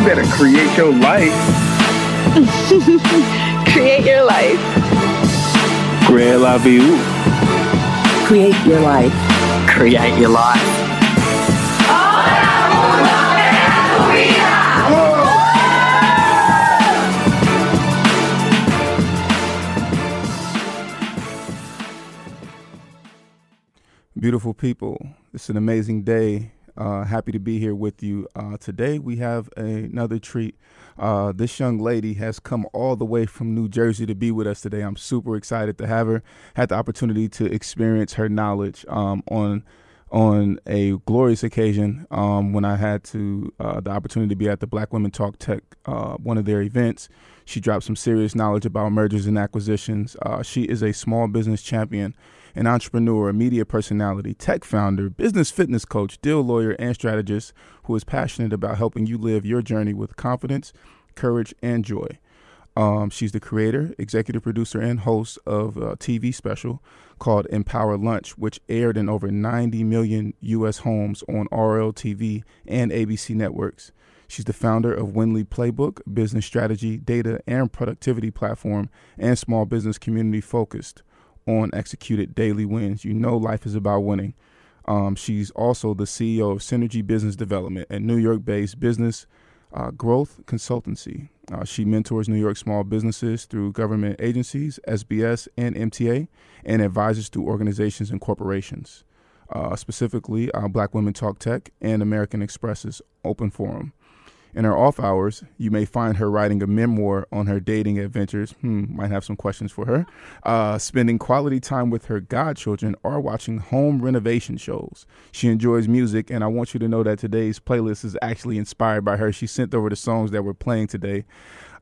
You better create your life. Create your life. Create la vie. Create your life. Create your life. Beautiful people, it's an amazing day. Uh, happy to be here with you. Uh, today we have another treat. Uh, this young lady has come all the way from New Jersey to be with us today. I'm super excited to have her. Had the opportunity to experience her knowledge um, on on a glorious occasion um, when I had to uh, the opportunity to be at the Black Women Talk Tech, uh, one of their events. She dropped some serious knowledge about mergers and acquisitions. Uh, she is a small business champion, an entrepreneur, a media personality, tech founder, business fitness coach, deal lawyer, and strategist who is passionate about helping you live your journey with confidence, courage, and joy. Um, she's the creator, executive producer, and host of a TV special called Empower Lunch, which aired in over 90 million U.S. homes on RL TV and ABC networks. She's the founder of Winley Playbook, business strategy, data, and productivity platform, and small business community focused on executed daily wins. You know, life is about winning. Um, she's also the CEO of Synergy Business Development, a New York based business uh, growth consultancy. Uh, she mentors New York small businesses through government agencies, SBS, and MTA, and advises through organizations and corporations, uh, specifically uh, Black Women Talk Tech and American Express's Open Forum. In her off hours, you may find her writing a memoir on her dating adventures. Hmm, might have some questions for her. Uh, spending quality time with her godchildren or watching home renovation shows. She enjoys music, and I want you to know that today's playlist is actually inspired by her. She sent over the songs that we're playing today.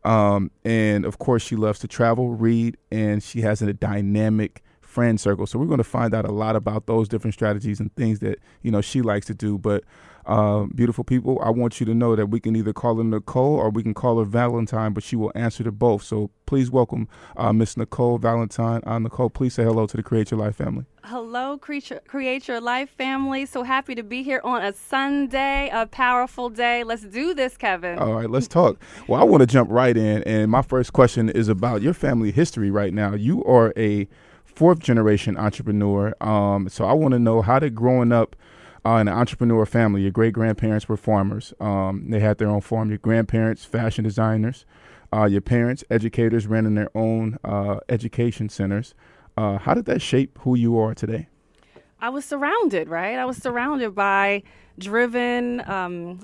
Um, and of course, she loves to travel, read, and she has a dynamic friend circle. So we're going to find out a lot about those different strategies and things that you know she likes to do. But uh, beautiful people, I want you to know that we can either call her Nicole or we can call her Valentine, but she will answer to both. So please welcome uh, Miss Nicole Valentine. Uh, Nicole, please say hello to the Create Your Life family. Hello, creature, Create Your Life family. So happy to be here on a Sunday, a powerful day. Let's do this, Kevin. All right, let's talk. Well, I want to jump right in, and my first question is about your family history right now. You are a fourth generation entrepreneur. Um, so I want to know how did growing up uh, in an entrepreneur family, your great grandparents were farmers. Um, they had their own farm. Your grandparents, fashion designers. Uh, your parents, educators, running their own uh, education centers. Uh, how did that shape who you are today? I was surrounded, right? I was surrounded by driven um,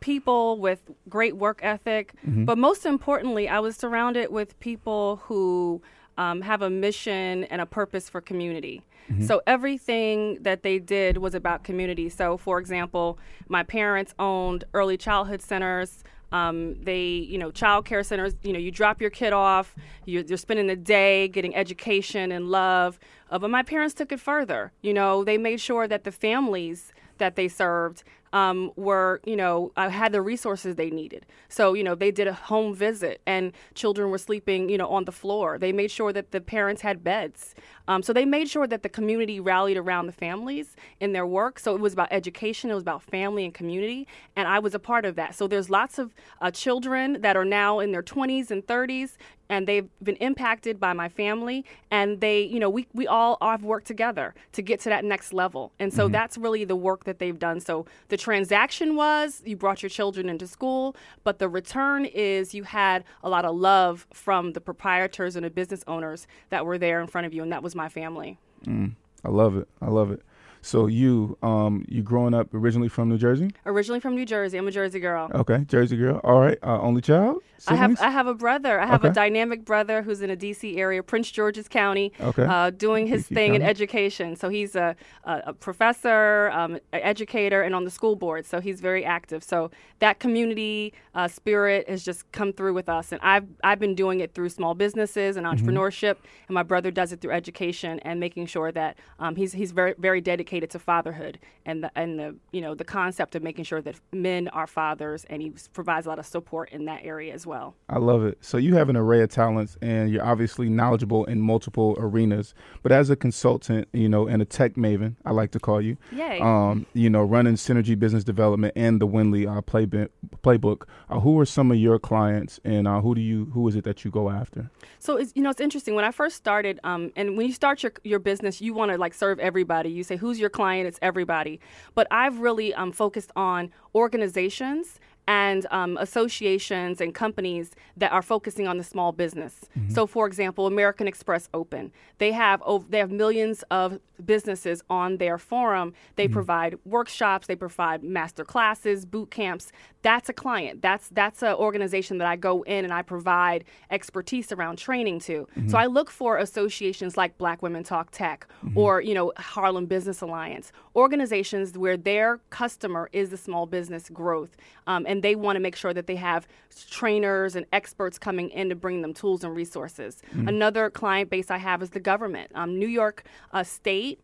people with great work ethic. But most importantly, I was surrounded with people who um, have a mission and a purpose for community. So everything that they did was about community. So, for example, my parents owned early childhood centers. Um, they, you know, child care centers. You know, you drop your kid off. You're, you're spending the day getting education and love. Uh, but my parents took it further. You know, they made sure that the families that they served um, were, you know, uh, had the resources they needed. So, you know, they did a home visit and children were sleeping, you know, on the floor. They made sure that the parents had beds. Um, so they made sure that the community rallied around the families in their work. So it was about education, it was about family and community, and I was a part of that. So there's lots of uh, children that are now in their 20s and 30s, and they've been impacted by my family, and they, you know, we we all have worked together to get to that next level, and so mm-hmm. that's really the work that they've done. So the transaction was you brought your children into school, but the return is you had a lot of love from the proprietors and the business owners that were there in front of you, and that was my family. Mm. I love it. I love it. So you, um, you growing up originally from New Jersey? Originally from New Jersey, I'm a Jersey girl. Okay, Jersey girl. All right. Uh, only child? I have I have a brother. I have Okay. a dynamic brother who's in a DC area, Prince George's County, Okay. uh, doing his DC thing in education. So he's a, a, a professor, um, an educator, and on the school board. So he's very active. So that community uh, spirit has just come through with us, and I've I've been doing it through small businesses and Mm-hmm. entrepreneurship, and my brother does it through education and making sure that um, he's he's very very dedicated to fatherhood and the and the you know the concept of making sure that men are fathers, and he provides a lot of support in that area as well. I love it. So you have an array of talents, and you're obviously knowledgeable in multiple arenas. But as a consultant, you know, and a tech maven, I like to call you. Yay. Um, you know, running Synergy Business Development and the Winley uh, playbook. Playbook. Uh, who are some of your clients, and uh, who do you? Who is it that you go after? So it's you know it's interesting when I first started, um, and when you start your your business, you want to like serve everybody. You say who's your client? It's everybody. But I've really um, focused on organizations and um, associations and companies that are focusing on the small business. Mm-hmm. So, for example, American Express Open, they have ov- they have millions of businesses on their forum. They mm-hmm. provide workshops, they provide master classes, boot camps. That's a client. That's that's an organization that I go in and I provide expertise around training to. Mm-hmm. So I look for associations like Black Women Talk Tech or you know Harlem Business Alliance, organizations where their customer is the small business growth, um, and they want to make sure that they have trainers and experts coming in to bring them tools and resources. Another client base I have is the government. Um, New York uh, State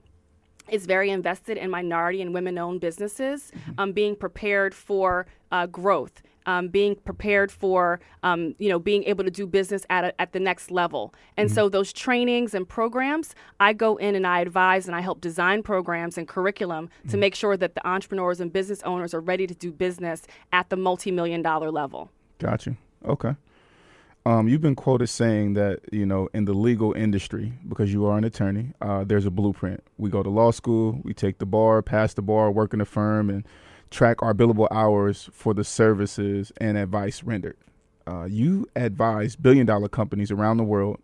is very invested in minority and women-owned businesses, um, being prepared for uh, growth. Um, being prepared for, um, you know, being able to do business at, a, at the next level. And so those trainings and programs, I go in and I advise and I help design programs and curriculum to make sure that the entrepreneurs and business owners are ready to do business at the multi-million dollar level. Got you. Okay. Um, you've been quoted saying that you know in the legal industry because you are an attorney. Uh, there's a blueprint. We go to law school, we take the bar, pass the bar, work in a firm, and track our billable hours for the services and advice rendered. Uh, you advise billion dollar companies around the world.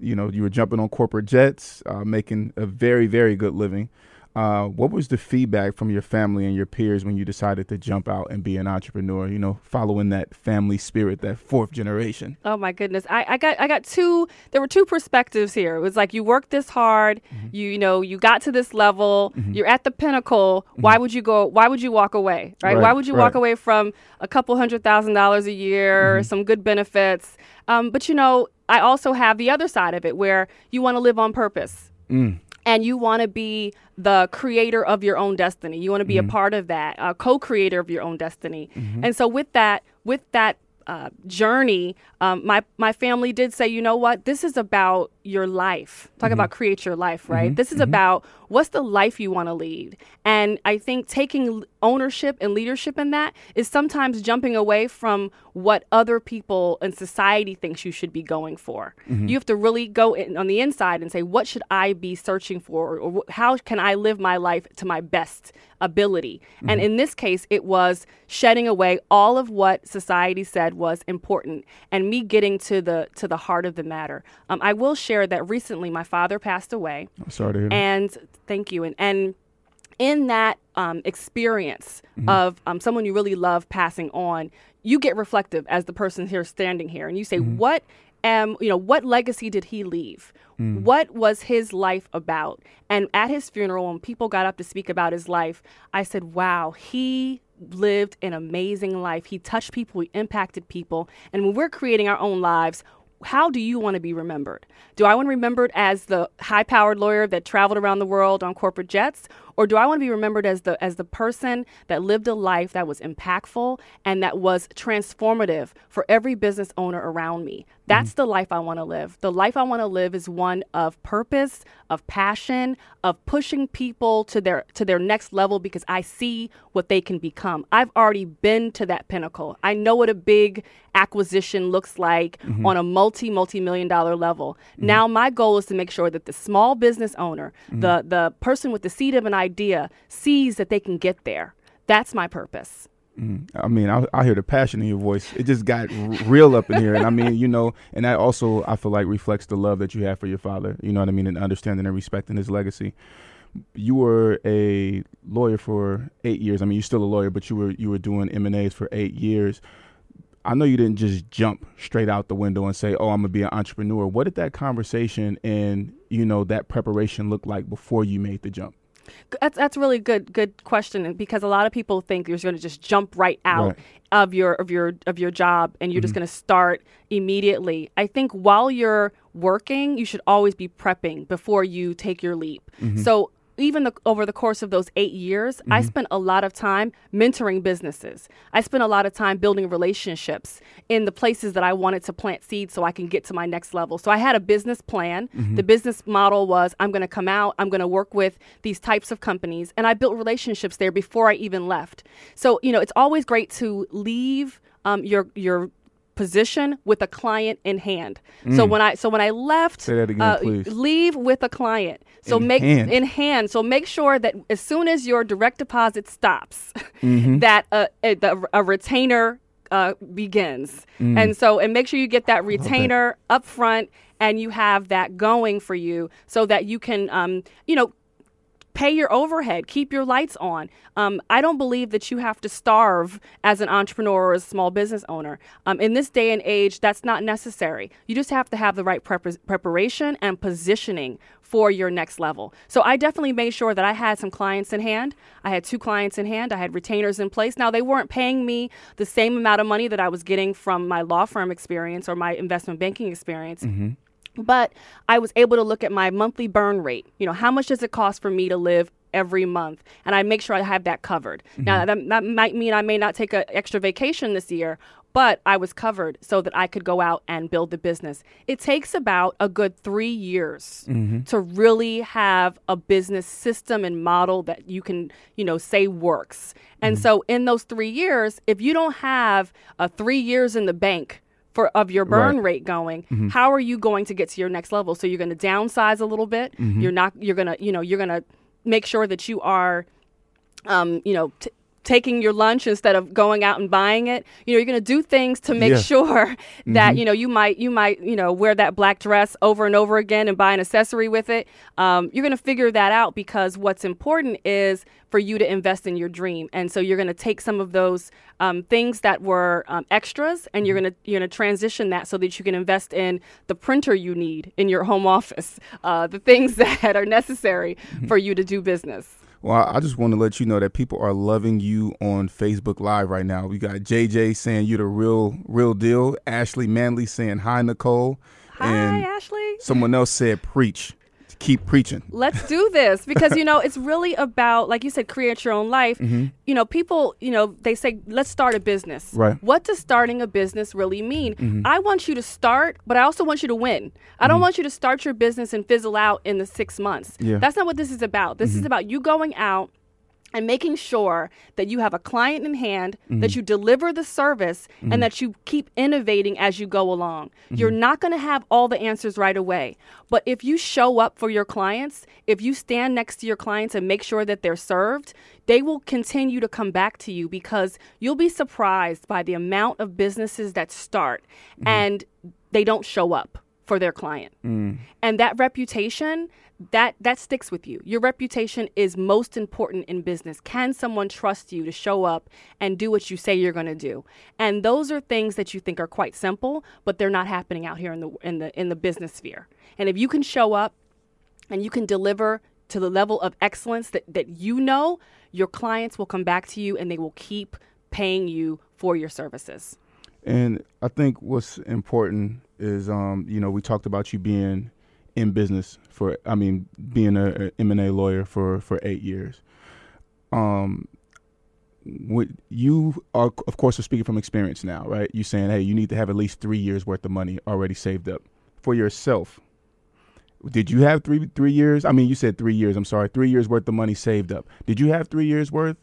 You know you were jumping on corporate jets, uh, making a very very good living. Uh, what was the feedback from your family and your peers when you decided to jump out and be an entrepreneur? You know, following that family spirit, that fourth generation. Oh my goodness. I, I got I got two there were two perspectives here. It was like you worked this hard, mm-hmm. you you know, you got to this level, mm-hmm. you're at the pinnacle. Mm-hmm. Why would you go why would you walk away? Right? Right, why would you walk away from a couple hundred thousand dollars a year, some good benefits? Um, but you know, I also have the other side of it where you want to live on purpose mm. And you want to be the creator of your own destiny. You want to be a mm-hmm. part of that, a co-creator of your own destiny. Mm-hmm. And so with that, with that uh, journey, um, my my family did say, you know what, this is about your life. Talk mm-hmm. about create your life, right? This is about what's the life you want to lead. And I think taking ownership and leadership in that is sometimes jumping away from what other people and society thinks you should be going for. You have to really go in on the inside and say, what should I be searching for, or, or how can I live my life to my best ability? And in this case, it was shedding away all of what society said was important, and me getting to the to the heart of the matter. Um, I will share that recently my father passed away. I'm sorry to hear that. And thank you. And and in that um, experience of um, someone you really love passing on, you get reflective as the person here standing here, and you say, "What am you know? What legacy did he leave? What was his life about?" And at his funeral, when people got up to speak about his life, I said, "Wow, he." lived an amazing life. He touched people, he impacted people. And when we're creating our own lives, how do you want to be remembered? Do I want to be remembered as the high-powered lawyer that traveled around the world on corporate jets, or do I want to be remembered as the as the person that lived a life that was impactful and that was transformative for every business owner around me? Mm-hmm. That's the life I want to live. The life I want to live is one of purpose, of passion, of pushing people to their to their next level because I see what they can become. I've already been to that pinnacle. I know what a big acquisition looks like mm-hmm. on a multi multi million dollar level. Mm-hmm. Now my goal is to make sure that the small business owner, the the person with the seed of an idea sees that they can get there. That's my purpose. Mm, I mean, I, I hear the passion in your voice. It just got r- real up in here, and I mean, you know, and that also I feel like reflects the love that you have for your father. You know what I mean, and understanding and respecting his legacy. You were a lawyer for eight years. I mean, you're still a lawyer, but you were you were doing M and A's for eight years. I know you didn't just jump straight out the window and say, "Oh, I'm gonna be an entrepreneur." What did that conversation and you know that preparation look like before you made the jump? That's that's a really good good question because a lot of people think you're going to just jump right out Right. of your of your of your job and you're just Mm-hmm. going to start immediately. I think while you're working, you should always be prepping before you take your leap. Mm-hmm. So even the, over the course of those eight years, I spent a lot of time mentoring businesses. I spent a lot of time building relationships in the places that I wanted to plant seeds so I can get to my next level. So I had a business plan. The business model was I'm going to come out, I'm going to work with these types of companies, and I built relationships there before I even left. So, you know, it's always great to leave um, your, your, position with a client in hand. So when I so when I left, Mm. Say that again, uh, please. leave with a client. So In make hand. in hand. So make sure that as soon as your direct deposit stops, Mm-hmm. that uh, a, the, a retainer uh, begins. Mm. And so and make sure you get that retainer up front and you have that going for you so that you can um, you know pay your overhead, keep your lights on. Um, I don't believe that you have to starve as an entrepreneur or as a small business owner. Um, in this day and age, that's not necessary. You just have to have the right prep- preparation and positioning for your next level. So I definitely made sure that I had some clients in hand. I had two clients in hand. I had retainers in place. Now they weren't paying me the same amount of money that I was getting from my law firm experience or my investment banking experience but I was able to look at my monthly burn rate. You know, how much does it cost for me to live every month? And I make sure I have that covered. Now, mm-hmm. that, that might mean I may not take an extra vacation this year, but I was covered so that I could go out and build the business. It takes about a good three years mm-hmm. to really have a business system and model that you can, you know, say works. And mm-hmm. so in those three years, if you don't have a three years in the bank, for of your burn Right. rate going how are you going to get to your next level? So you're going to downsize a little bit. You're not you're going to you know you're going to make sure that you are um, you know t- taking your lunch instead of going out and buying it you know you're going to do things to make Yeah. sure that you know you might you might you know wear that black dress over and over again and buy an accessory with it. Um, you're going to figure that out because what's important is for you to invest in your dream. And so you're going to take some of those um, things that were um, extras and you're going to you're going to transition that so that you can invest in the printer you need in your home office uh, the things that are necessary for you to do business Well, I just want to let you know that people are loving you on Facebook Live right now. We got JJ saying you're the real, real deal. Ashley Manley saying hi, Nicole. hi and ashley someone else said preach. Keep preaching. let's do this because you know it's really about like you said create your own life. Mm-hmm. You know people you know they say let's start a business. Right. what does starting a business really mean? Mm-hmm. I want you to start but i also want you to win. I don't mm-hmm. want you to start your business and fizzle out in the six months. Yeah. that's not what this is about. This is about you going out and making sure that you have a client in hand, that mm-hmm. you deliver the service, and mm-hmm. that you keep innovating as you go along. You're mm-hmm. not going to have all the answers right away. But if you show up for your clients, if you stand next to your clients and make sure that they're served, they will continue to come back to you because you'll be surprised by the amount of businesses that start and they don't show up for their client. Mm. And that reputation, that that sticks with you. Your reputation is most important in business. Can someone trust you to show up and do what you say you're going to do? And those are things that you think are quite simple, but they're not happening out here in the in the in the business sphere. And if you can show up and you can deliver to the level of excellence that, that you know, your clients will come back to you and they will keep paying you for your services. And I think what's important is, um, you know, we talked about you being in business for, I mean, being a, a M&A lawyer for, for eight years. Um, what you are, of course, are speaking from experience now, right? You saying, hey, you need to have at least three years worth of money already saved up for yourself. Did you have three three years? I mean, you said three years. I'm sorry, three years worth of money saved up. Did you have three years worth,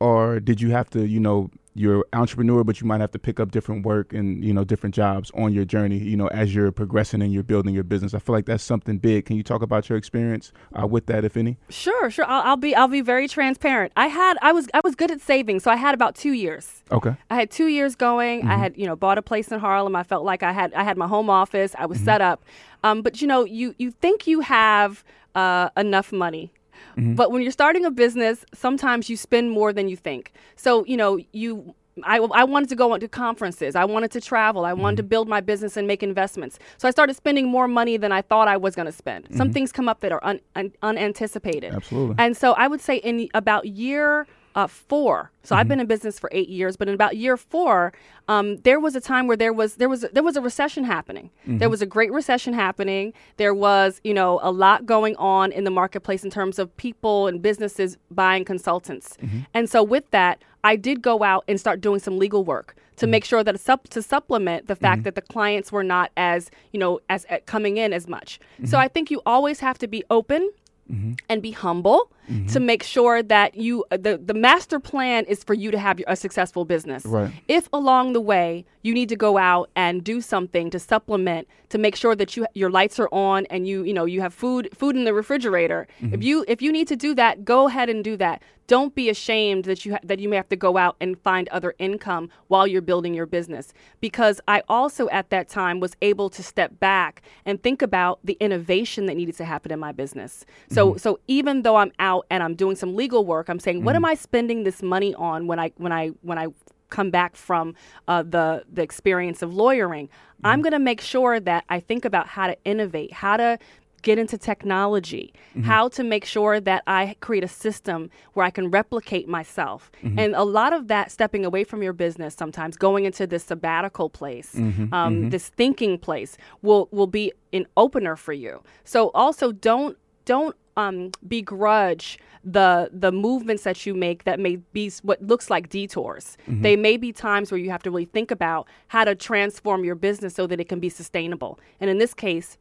or did you have to, you know, you're an entrepreneur, but you might have to pick up different work and you know different jobs on your journey, you know, as you're progressing and you're building your business. I feel like that's something big. Can you talk about your experience uh, with that, if any? Sure, sure. I'll, I'll be I'll be very transparent. I had I was I was good at saving, so I had about two years. Okay. I had two years going. I had you know bought a place in Harlem. I felt like I had I had my home office. I was set up. Um, but you know you you think you have uh, enough money. Mm-hmm. But when you're starting a business, sometimes you spend more than you think. So, you know, you I, I wanted to go to conferences. I wanted to travel. I wanted to mm-hmm. build my business and make investments. So I started spending more money than I thought I was going to spend. Some mm-hmm. things come up that are un, un, unanticipated. Absolutely. And so I would say in about year uh, four. So I've been in business for eight years, but in about year four, um, there was a time where there was there was there was a recession happening. There was a great recession happening. There was you know a lot going on in the marketplace in terms of people and businesses buying consultants. And so with that, I did go out and start doing some legal work to make sure that sup- to supplement the fact that the clients were not as you know as uh, coming in as much. So I think you always have to be open Mm-hmm. and be humble mm-hmm. to make sure that you uh, the the master plan is for you to have a successful business. Right. If along the way you need to go out and do something to supplement to make sure that you your lights are on and you you know you have food food in the refrigerator. If mm-hmm. you if you need to do that, go ahead and do that. Don't be ashamed that you ha- that you may have to go out and find other income while you're building your business because I also at that time was able to step back and think about the innovation that needed to happen in my business. So mm-hmm. so even though I'm out and I'm doing some legal work, I'm saying what am mm-hmm. I spending this money on when I when I when I come back from uh, the the experience of lawyering. I'm mm-hmm. going to make sure that I think about how to innovate, how to get into technology, mm-hmm. how to make sure that I create a system where I can replicate myself. Mm-hmm. And a lot of that stepping away from your business sometimes, going into this sabbatical place, mm-hmm. um, this thinking place, will will be an opener for you. So also don't don't um, begrudge the the movements that you make that may be what looks like detours. They may be times where you have to really think about how to transform your business so that it can be sustainable. And in this case,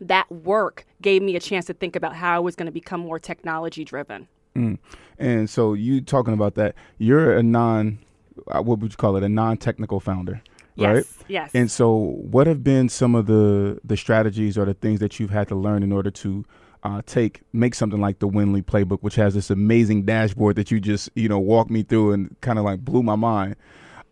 that work gave me a chance to think about how I was going to become more technology driven. And so you talking about that, you're a non, uh, what would you call it, a non-technical founder, right? Yes, yes. And so, what have been some of the the strategies or the things that you've had to learn in order to uh, take make something like the Winley Playbook, which has this amazing dashboard that you just you know walked me through and kind of like blew my mind.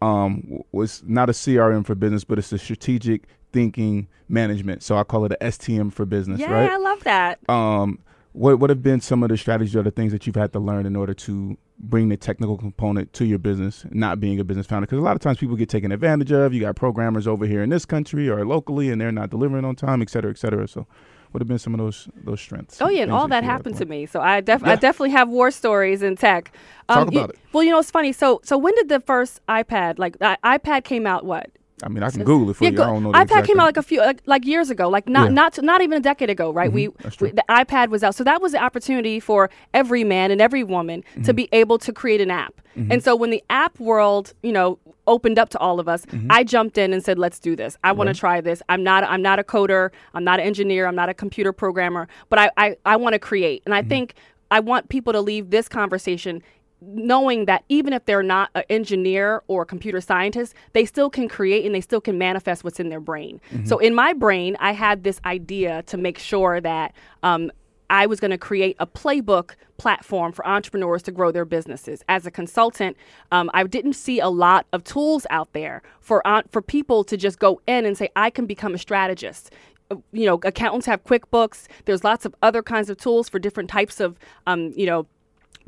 Um, was not a CRM for business, but it's a strategic thinking management. So I call it a STM for business, yeah, right? I love that. um, what what have been some of the strategies or the things that you've had to learn in order to bring the technical component to your business, not being a business founder? Because a lot of times people get taken advantage of. You got programmers over here in this country or locally, and they're not delivering on time, et cetera, et cetera. So, what have been some of those those strengths? Oh yeah, and all that you had happened to me. So I, def- I definitely have war stories in tech. Talk you- about it. Well, you know, it's funny. So so when did the first iPad like uh, iPad came out? What? I mean, I can Google it for you. go- I don't know. IPad came out like a few like, like years ago, like not Yeah. Mm-hmm. not not even a decade ago, right? We, that's we true. the iPad was out, so that was the opportunity for every man and every woman Mm-hmm. to be able to create an app. And so when the app world, you know, opened up to all of us, Mm-hmm. I jumped in and said, "Let's do this. I want to try this. I'm not I'm not a coder. I'm not an engineer. I'm not a computer programmer, but I I, I want to create." Mm-hmm. And I think I want people to leave this conversation knowing that even if they're not an engineer or a computer scientist, they still can create and they still can manifest what's in their brain. So in my brain, I had this idea to make sure that um, I was going to create a playbook platform for entrepreneurs to grow their businesses. As a consultant, um, I didn't see a lot of tools out there for uh, for people to just go in and say, "I can become a strategist." Uh, You know, accountants have QuickBooks. There's lots of other kinds of tools for different types of, um, you know,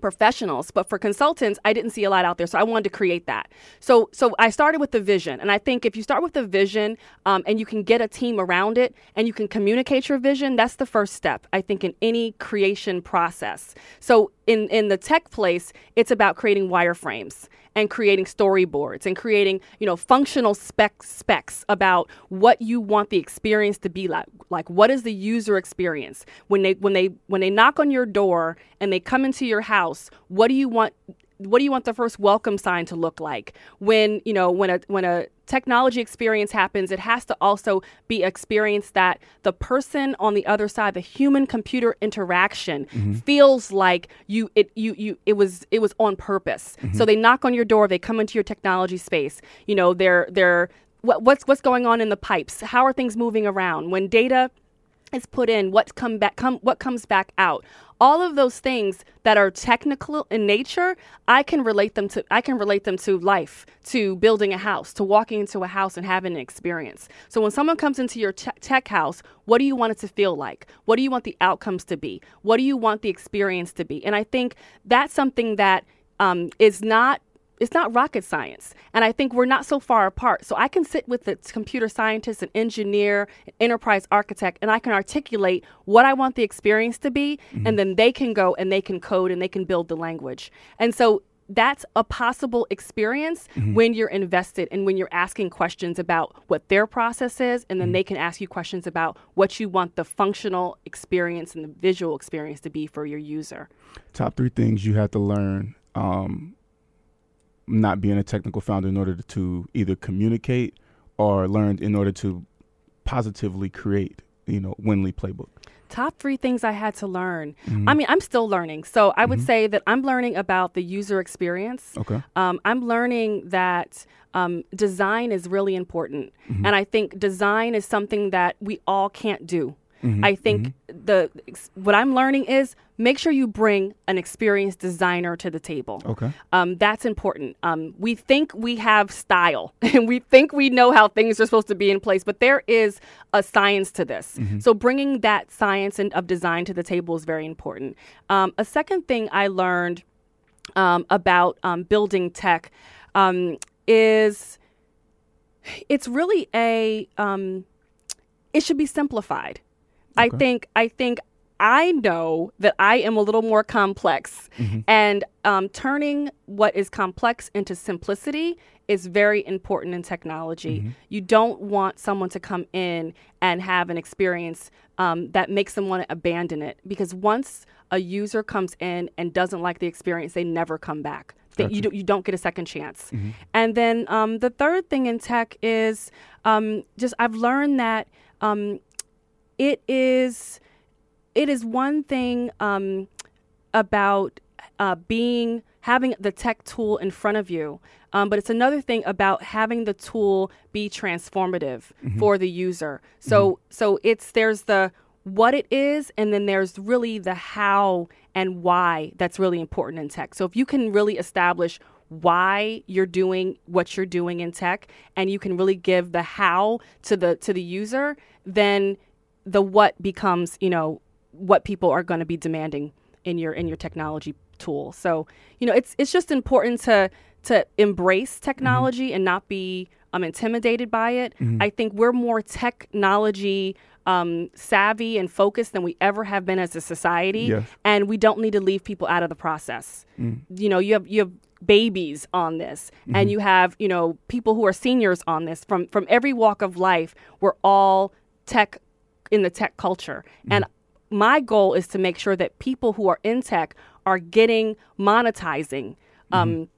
professionals but for consultants i didn't see a lot out there so i wanted to create that. So so i started with the vision and i think if you start with the vision um, and you can get a team around it and you can communicate your vision that's the first step i think in any creation process. So in in the tech place it's about creating wireframes and creating storyboards and creating you know functional spec specs about what you want the experience to be like. Like what is the user experience? When they when they when they knock on your door and they come into your house what do you want what do you want the first welcome sign to look like? When you know when a when a technology experience happens it has to also be experience that the person on the other side the human computer interaction mm-hmm. feels like you it you you it was it was on purpose. So mm-hmm. they knock on your door they come into your technology space. You know they're they're what, what's what's going on in the pipes? How are things moving around? When data is put in, what come back come what comes back out. All of those things that are technical in nature, I can relate them to I can relate them to life, to building a house, to walking into a house and having an experience. So when someone comes into your te- tech house, what do you want it to feel like? What do you want the outcomes to be? What do you want the experience to be? And I think that's something that um, is not it's not rocket science. And I think we're not so far apart. So I can sit with the computer scientist, an engineer, an enterprise architect, and I can articulate what I want the experience to be. And mm-hmm. then they can go and they can code and they can build the language. And so that's a possible experience mm-hmm. when you're invested and when you're asking questions about what their process is. And then mm-hmm. they can ask you questions about what you want the functional experience and the visual experience to be for your user. Top three things you have to learn, um, not being a technical founder, in order to either communicate or learn in order to positively create, you know, Winley playbook. top three things I had to learn. I mean, I'm still learning. So I would say that I'm learning about the user experience. Okay. Um, I'm learning that um, design is really important. And I think design is something that we all can't do. I think the ex- what I'm learning is make sure you bring an experienced designer to the table. Okay. Um, that's important. Um, we think we have style and we think we know how things are supposed to be in place, but there is a science to this. So bringing that science and of design to the table is very important. Um, a second thing I learned um, about um, building tech um, is it's really a um, it should be simplified. I think I think I know that I am a little more complex, and um, turning what is complex into simplicity is very important in technology. You don't want someone to come in and have an experience um, that makes them want to abandon it. Because once a user comes in and doesn't like the experience, they never come back. They, you, don't, you don't get a second chance. And then um, the third thing in tech is um, just I've learned that um, it is it is one thing um, about uh, being having the tech tool in front of you um, but it's another thing about having the tool be transformative for the user. So so it's there's the what it is and then there's really the how and why that's really important in tech. So if you can really establish why you're doing what you're doing in tech and you can really give the how to the to the user then the what becomes you know what people are going to be demanding in your in your technology tool. So you know it's it's just important to to embrace technology and not be um, intimidated by it. I think we're more technology um, savvy and focused than we ever have been as a society Yes. and we don't need to leave people out of the process. You know you have you have babies on this and you have you know people who are seniors on this. From from every walk of life we're all tech in the tech culture. And my goal is to make sure that people who are in tech are getting monetizing um,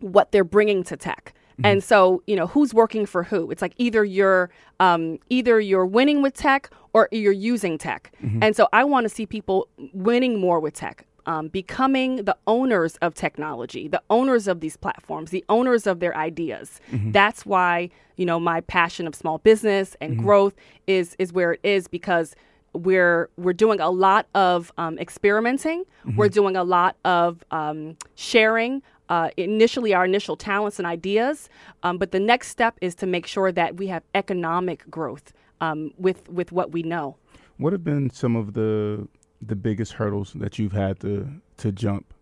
what they're bringing to tech. And so you know who's working for who? It's like either you're um, either you're winning with tech or you're using tech. And so i want to see people winning more with tech um, becoming the owners of technology the owners of these platforms the owners of their ideas. That's why you know my passion of small business and growth is is where it is because we're we're doing a lot of um, experimenting. We're doing a lot of um, sharing. Uh, initially, our initial talents and ideas, um, but the next step is to make sure that we have economic growth um, with with what we know. What have been some of the the biggest hurdles that you've had to to jump?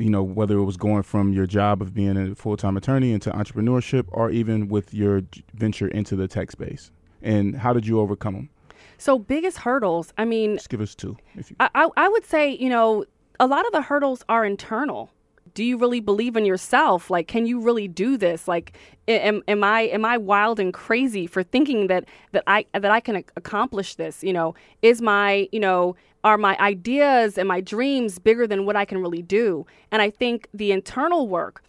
You know, whether it was going from your job of being a full time attorney into entrepreneurship, or even with your venture into the tech space, and how did you overcome them? So, biggest hurdles. I mean, Just give us two, if you. I, I, I would say, you know, a lot of the hurdles are internal. Do you really believe in yourself? Like, can you really do this? Like, am, am I am I wild and crazy for thinking that that I that I can uh, accomplish this? You know, is my you know are my ideas and my dreams bigger than what I can really do? And I think the internal work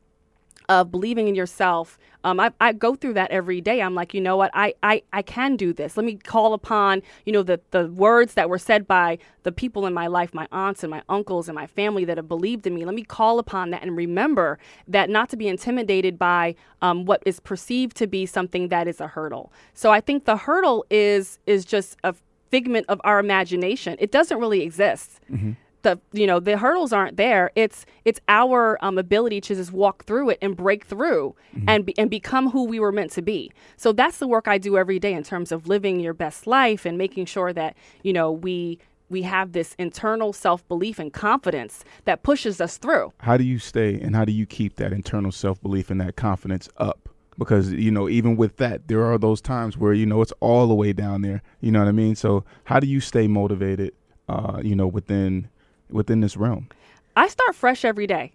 of believing in yourself. Um, I, I go through that every day. I'm like, you know what, I, I, I can do this. Let me call upon, you know, the, the words that were said by the people in my life, my aunts and my uncles and my family that have believed in me. Let me call upon that and remember that not to be intimidated by um, what is perceived to be something that is a hurdle. So I think the hurdle is is just a figment of our imagination. It doesn't really exist the you know the hurdles aren't there it's it's our um, ability to just walk through it and break through and be, and become who we were meant to be so that's the work i do every day in terms of living your best life and making sure that you know we we have this internal self belief and confidence that pushes us through. How do you stay and how do you keep that internal self belief and that confidence up? Because you know, even with that, there are those times where you know it's all the way down there. You know what I mean? So how do you stay motivated? Uh, you know, within within this realm. I start fresh every day.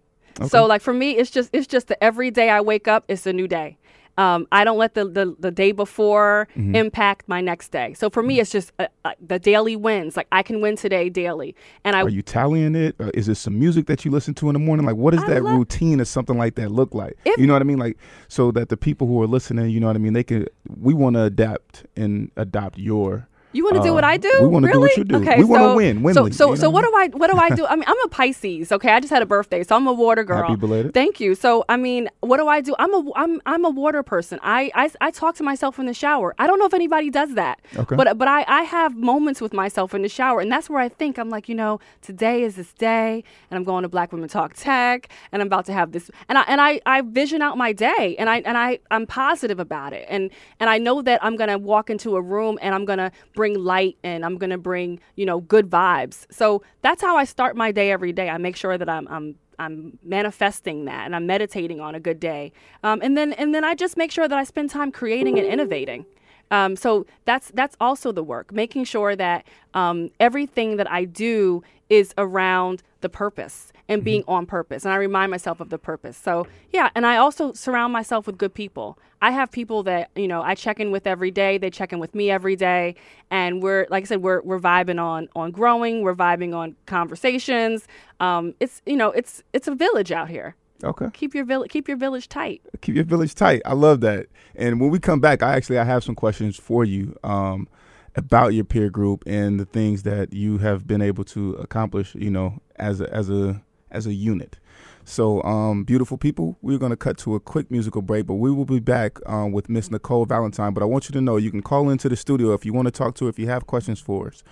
So like for me, it's just it's just the every day I wake up, it's a new day. Um, I don't let the, the, the day before Mm-hmm. impact my next day. So for me, it's just uh, uh, the daily wins. Like I can win today daily, and I Are you tallying it? Uh, is it some music that you listen to in the morning? Like, what does I that love- routine or something like that look like? If- you know what I mean? Like, so that the people who are listening, you know what I mean, they can. We want to adapt and adopt your. You want to do Uh, what I do? we wanna do really? what you do. Okay, We so, win, So, Winley, so, you so what do I, what do I do? I mean, I'm a Pisces. Okay, I just had a birthday, so I'm a water girl. Happy belated. Thank you. So, I mean, what do I do? I'm a, I'm, I'm a water person. I, I, I talk to myself in the shower. I don't know if anybody does that. Okay. But, but I, I have moments with myself in the shower, and that's where I think I'm like, you know, today is this day, and I'm going to Black Women Talk Tech, and I'm about to have this, and I, and I, I vision out my day, and I, and I, I'm positive about it, and, and I know that I'm gonna walk into a room, and I'm gonna bring light, and I'm gonna bring, you know, good vibes. So that's how I start my day every day. I make sure that I'm, I'm I'm manifesting that and I'm meditating on a good day. Um, and then and then I just make sure that I spend time creating and innovating. Um, so that's that's also the work, making sure that um, everything that I do is around the purpose and being on purpose. And I remind myself of the purpose. So yeah, and I also surround myself with good people. I have people that you know I check in with every day. They check in with me every day, and we're like I said, we're we're vibing on on growing. We're vibing on conversations. Um, it's you know it's it's a village out here. Okay. Keep your village keep your village tight. keep your village tight. I love that. And when we come back, I actually I have some questions for you um, about your peer group and the things that you have been able to accomplish. You know, as a as a as a unit. So, um, beautiful people, we're going to cut to a quick musical break, but we will be back um, with Miss Nicole Valentine. But I want you to know you can call into the studio if you want to talk to her, if you have questions for us,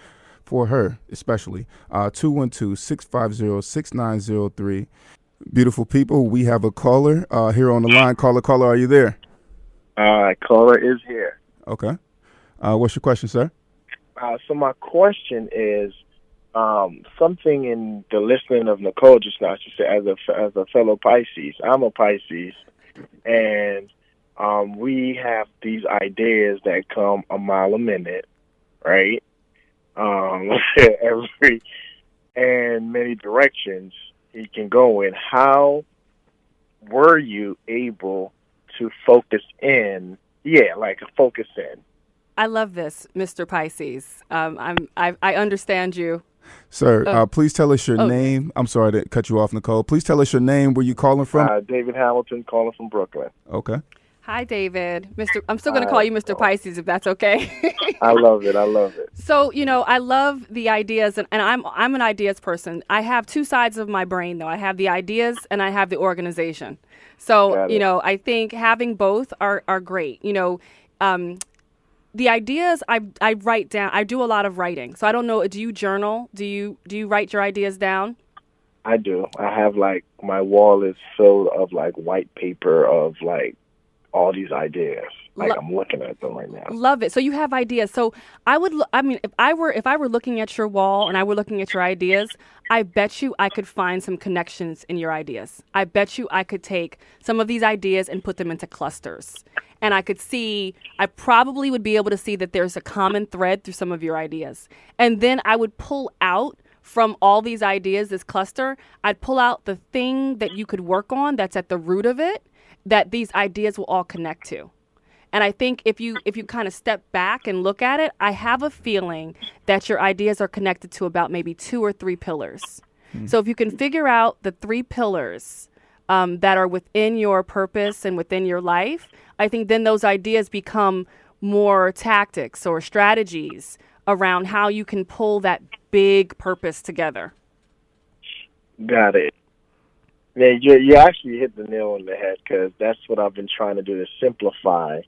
for her especially. Uh, 212 650 6903. Beautiful people, we have a caller uh, here on the line. Caller, caller, are you there? Uh, caller is here. Okay. Uh, what's your question, sir? Uh, so my question is um, something in the listening of Nicole just now. She said, as a as a fellow Pisces, I'm a Pisces, and um, we have these ideas that come a mile a minute, right? Um, every and many directions he can go in. How were you able to focus in? Yeah, like focus in. I love this, Mr. Pisces. Um, I'm I, I understand you. Sir, Oh. uh, please tell us your Oh. name. I'm sorry to cut you off, Nicole. Please tell us your name, where you calling from. Uh, David Hamilton calling from Brooklyn. okay. Hi, David. Mr. I'm still going to call you Mr. Pisces if that's okay. I love it. I love it. So you know, I love the ideas, and, and I'm I'm an ideas person. I have two sides of my brain, though. I have the ideas, and I have the organization. So you know, I think having both are are great. You know, um, the ideas I I write down. I do a lot of writing. So I don't know. Do you journal? Do you do you write your ideas down? I do. I have like my wall is filled of like white paper of like all these ideas. Like Lo- I'm looking at them right now. Love it. So you have ideas. So I would. lo- I mean, if I were if I were looking at your wall and I were looking at your ideas, I bet you I could find some connections in your ideas. I bet you I could take some of these ideas and put them into clusters, and I could see. I probably would be able to see that there's a common thread through some of your ideas, and then I would pull out. From all these ideas, this cluster, I'd pull out the thing that you could work on that's at the root of it, that these ideas will all connect to. And I think if you if you kind of step back and look at it, I have a feeling that your ideas are connected to about maybe two or three pillars. So if you can figure out the three pillars um, that are within your purpose and within your life, I think then those ideas become more tactics or strategies around how you can pull that big purpose together. Got it. Yeah, you, you actually hit the nail on the head because that's what I've been trying to do to simplify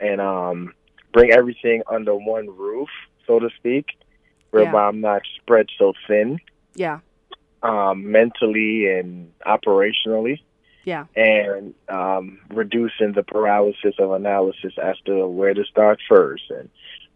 and um, bring everything under one roof, so to speak, whereby Yeah. I'm not spread so thin Yeah, um, mentally and operationally. yeah, and um, reducing the paralysis of analysis as to where to start first and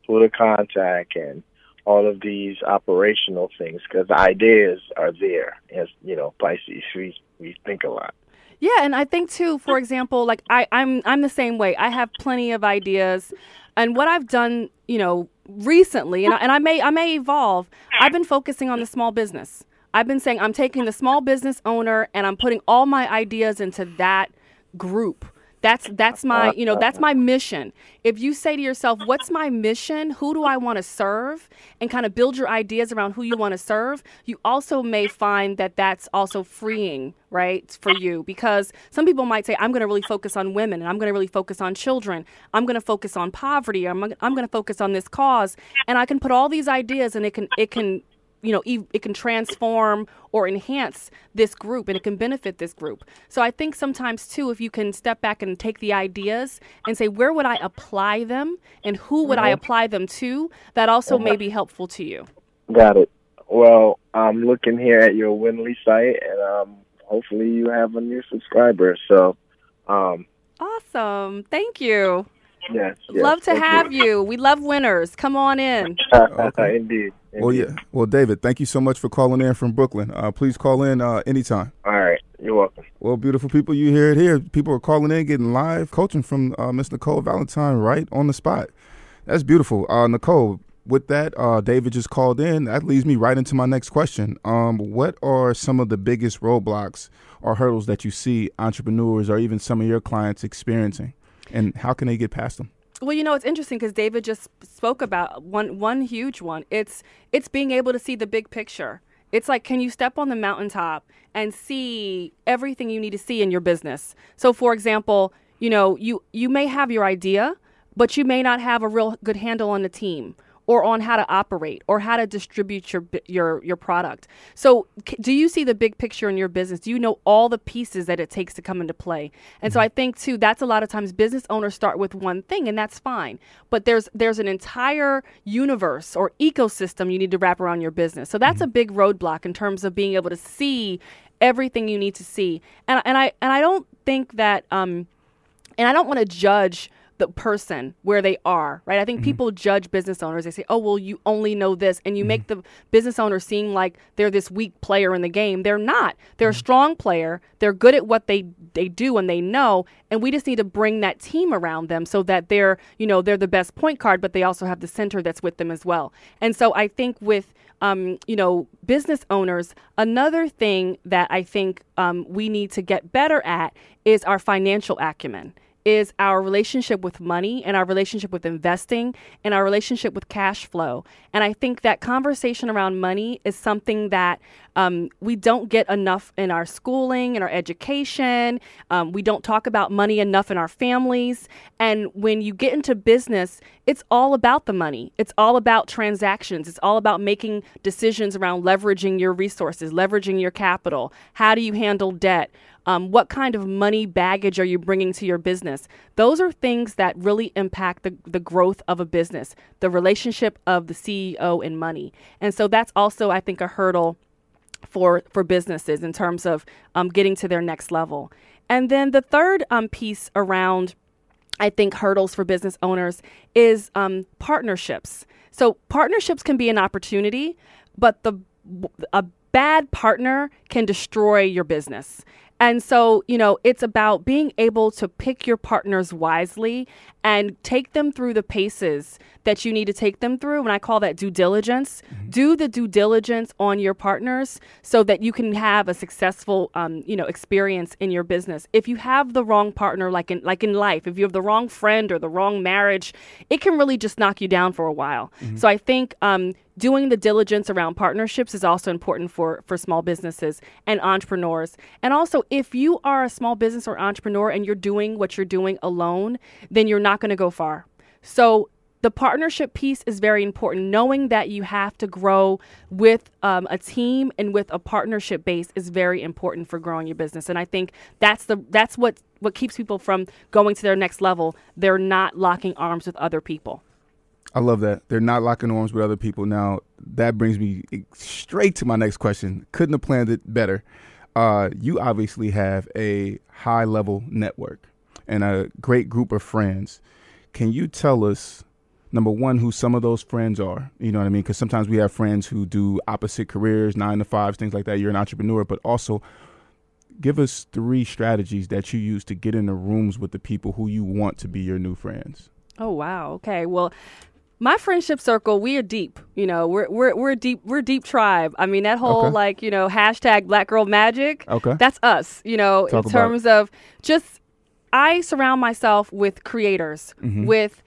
who to contact and all of these operational things because the ideas are there. As you know, Pisces, we we think a lot. Yeah, and I think too, for example, like I, I'm I'm the same way. I have plenty of ideas, and what I've done, you know, recently, and I, and I may I may evolve. I've been focusing on the small business. I've been saying I'm taking the small business owner and I'm putting all my ideas into that group. That's that's my you know that's my mission. If you say to yourself, "What's my mission? Who do I want to serve?" and kind of build your ideas around who you want to serve, you also may find that that's also freeing, right, for you because some people might say, "I'm going to really focus on women and I'm going to really focus on children. I'm going to focus on poverty. I'm I'm going to focus on this cause." And I can put all these ideas and it can it can you know it can transform or enhance this group and it can benefit this group so i think sometimes too if you can step back and take the ideas and say where would i apply them and who would i Mhm. apply them to that also Mhm. may be helpful to you Got it. Well, I'm looking here at your Winley site, and um, hopefully you have a new subscriber. So, um, awesome thank you yes, yes love to have you. we love winners come on in Okay. Indeed. Well, yeah. Well, David, thank you so much for calling in from Brooklyn. Uh, please call in uh, anytime. All right. You're welcome. Well, beautiful people, you hear it here. People are calling in, getting live coaching from uh, Miss Nicole Valentine right on the spot. That's beautiful. Uh, Nicole, with that, uh, David just called in. That leads me right into my next question. Um, what are some of the biggest roadblocks or hurdles that you see entrepreneurs or even some of your clients experiencing? And how can they get past them? Well, you know, it's interesting because David just spoke about one one huge one. It's it's being able to see the big picture. It's like can you step on the mountaintop and see everything you need to see in your business? So for example, you know, you you may have your idea, but you may not have a real good handle on the team or on how to operate or how to distribute your your your product. So, c- do you see the big picture in your business? Do you know all the pieces that it takes to come into play? And so, I think too that's a lot of times business owners start with one thing, and that's fine. But there's there's an entire universe or ecosystem you need to wrap around your business. So that's a big roadblock in terms of being able to see everything you need to see. And and I and I don't think that um, and I don't want to judge the person where they are, right? I think people judge business owners. They say, "Oh, well, you only know this," and you make the business owner seem like they're this weak player in the game. They're not. They're a strong player. They're good at what they they do and they know, and we just need to bring that team around them so that they're, you know, they're the best point guard, but they also have the center that's with them as well. And so I think with um, you know, business owners, another thing that I think um, we need to get better at is our financial acumen is our relationship with money and our relationship with investing and our relationship with cash flow. And I think that conversation around money is something that um, we don't get enough in our schooling and our education. Um, we don't talk about money enough in our families. And when you get into business, it's all about the money. It's all about transactions. It's all about making decisions around leveraging your resources, leveraging your capital. How do you handle debt? Um, what kind of money baggage are you bringing to your business? Those are things that really impact the, the growth of a business, the relationship of the CEO and money. And so that's also, I think, a hurdle for for businesses in terms of um, getting to their next level. And then the third um, piece around, I think, hurdles for business owners is um, partnerships. So partnerships can be an opportunity, but the a bad partner can destroy your business. And so, you know, it's about being able to pick your partners wisely and take them through the paces that you need to take them through. And I call that due diligence. Do the due diligence on your partners so that you can have a successful, um, you know, experience in your business. If you have the wrong partner, like in like in life, if you have the wrong friend or the wrong marriage, it can really just knock you down for a while. So I think um, doing the diligence around partnerships is also important for for small businesses and entrepreneurs. And also, if you are a small business or entrepreneur and you're doing what you're doing alone, then you're not going to go far. So the partnership piece is very important. Knowing that you have to grow with um, a team and with a partnership base is very important for growing your business. And I think that's the that's what what keeps people from going to their next level. They're not locking arms with other people. I love that. They're not locking arms with other people. Now, that brings me straight to my next question. Couldn't have planned it better. Uh, you obviously have a high level network and a great group of friends. Can you tell us number one, who some of those friends are. You know what I mean? Because sometimes we have friends who do opposite careers, nine to fives, things like that. You're an entrepreneur, but also give us three strategies that you use to get in the rooms with the people who you want to be your new friends. Oh wow. Okay. Well, my friendship circle, we are deep. You know, we're we're we're deep we're deep tribe. I mean, that whole Okay. like you know hashtag Black Girl Magic. Okay. That's us. You know, Talk in terms of just I surround myself with creators, Mm-hmm. with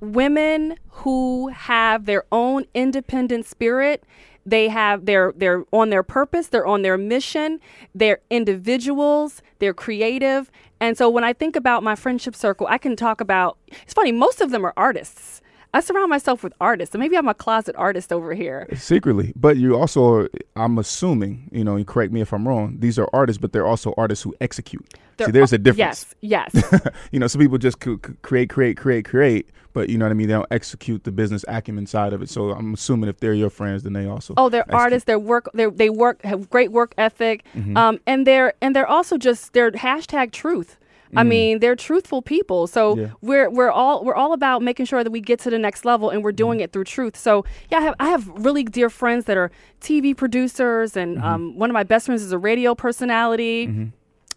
women who have their own independent spirit. They have their they're on their purpose, they're on their mission, they're individuals, they're creative. And so when I think about my friendship circle, I can talk about it's funny, most of them are artists. I surround myself with artists. And maybe I'm a closet artist over here. Secretly, but you also, I'm assuming, you know, and correct me if I'm wrong. These are artists, but they're also artists who execute. They're See, there's a difference. Yes, yes. you know, some people just create, create, create, create, but you know what I mean. They don't execute the business acumen side of it. So I'm assuming if they're your friends, then they also. Oh, they're execute. artists. They work. they're, they work have great work ethic, mm-hmm. um, and they're and they're also just they're hashtag truth. I mm. mean, they're truthful people. So Yeah. we're we're all we're all about making sure that we get to the next level, and we're doing mm. it through truth. So yeah, I have I have really dear friends that are TV producers, and mm-hmm. um, one of my best friends is a radio personality. Mm-hmm.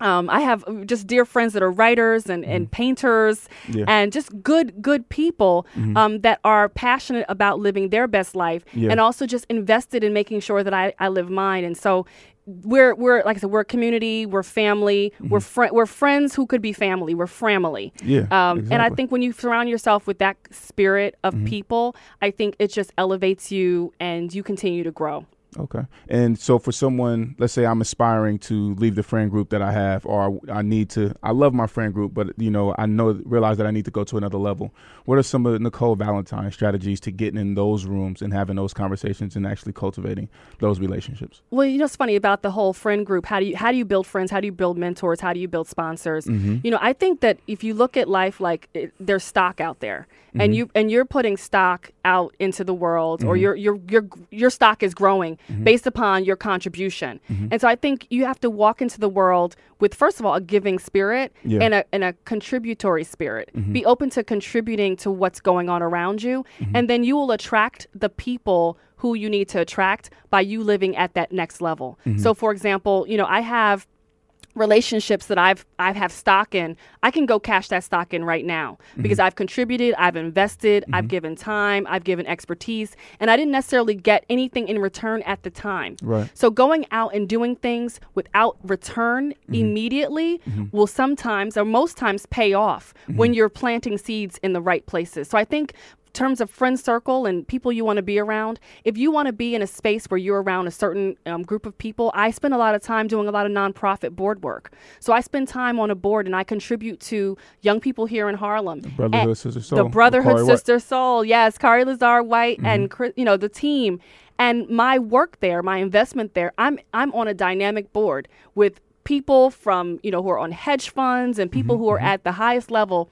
Um, I have just dear friends that are writers and, and painters Yeah. and just good, good people um, that are passionate about living their best life Yeah. and also just invested in making sure that I, I live mine. And so we're, we're like I said, we're a community, we're family, we're, fri we're friends who could be family, we're family. Yeah, Um, And I. Mm-hmm. think when you surround yourself with that spirit of people, I think it just elevates you and you continue to grow. Okay. And so for someone, let's say I'm aspiring to leave the friend group that I have, or I, need to, I love my friend group, but you know, I know, realize that I need to go to another level. What are some of Nicole Valentine's strategies to getting in those rooms and having those conversations and actually cultivating those relationships? Well, you know, it's funny about the whole friend group. How do you how do you build friends? How do you build mentors? How do you build sponsors? Mm-hmm. You know, I think that if you look at life like it, there's stock out there, and mm-hmm. you and you're putting stock out into the world, or mm-hmm. your your your your stock is growing Mm-hmm. based upon your contribution. Mm-hmm. And so I think you have to walk into the world with first of all a giving spirit Yeah. and a and a contributory spirit. Mm-hmm. Be open to contributing to what's going on around you, and then you will attract the people who you need to attract by you living at that next level. So for example, you know, I have relationships that I've I have stock in, I can go cash that stock in right now mm-hmm. because I've contributed, I've invested, I've mm-hmm. given time, I've given expertise, and I didn't necessarily get anything in return at the time. Right. So going out and doing things without return mm-hmm. immediately will sometimes or most times pay off when you're planting seeds in the right places. So I think terms of friend circle and people you want to be around, if you want to be in a space where you're around a certain um, group of people, I spend a lot of time doing a lot of nonprofit board work. So I spend time on a board and I contribute to young people here in Harlem. Brotherhood Sister Sol. The Brotherhood Khary White. Sister Sol, yes, Khary Lazarre-White Mm-hmm. and Chris, you know the team. And my work there, my investment there, I'm I'm on a dynamic board with people from you know who are on hedge funds and people Mm-hmm, who are at the highest level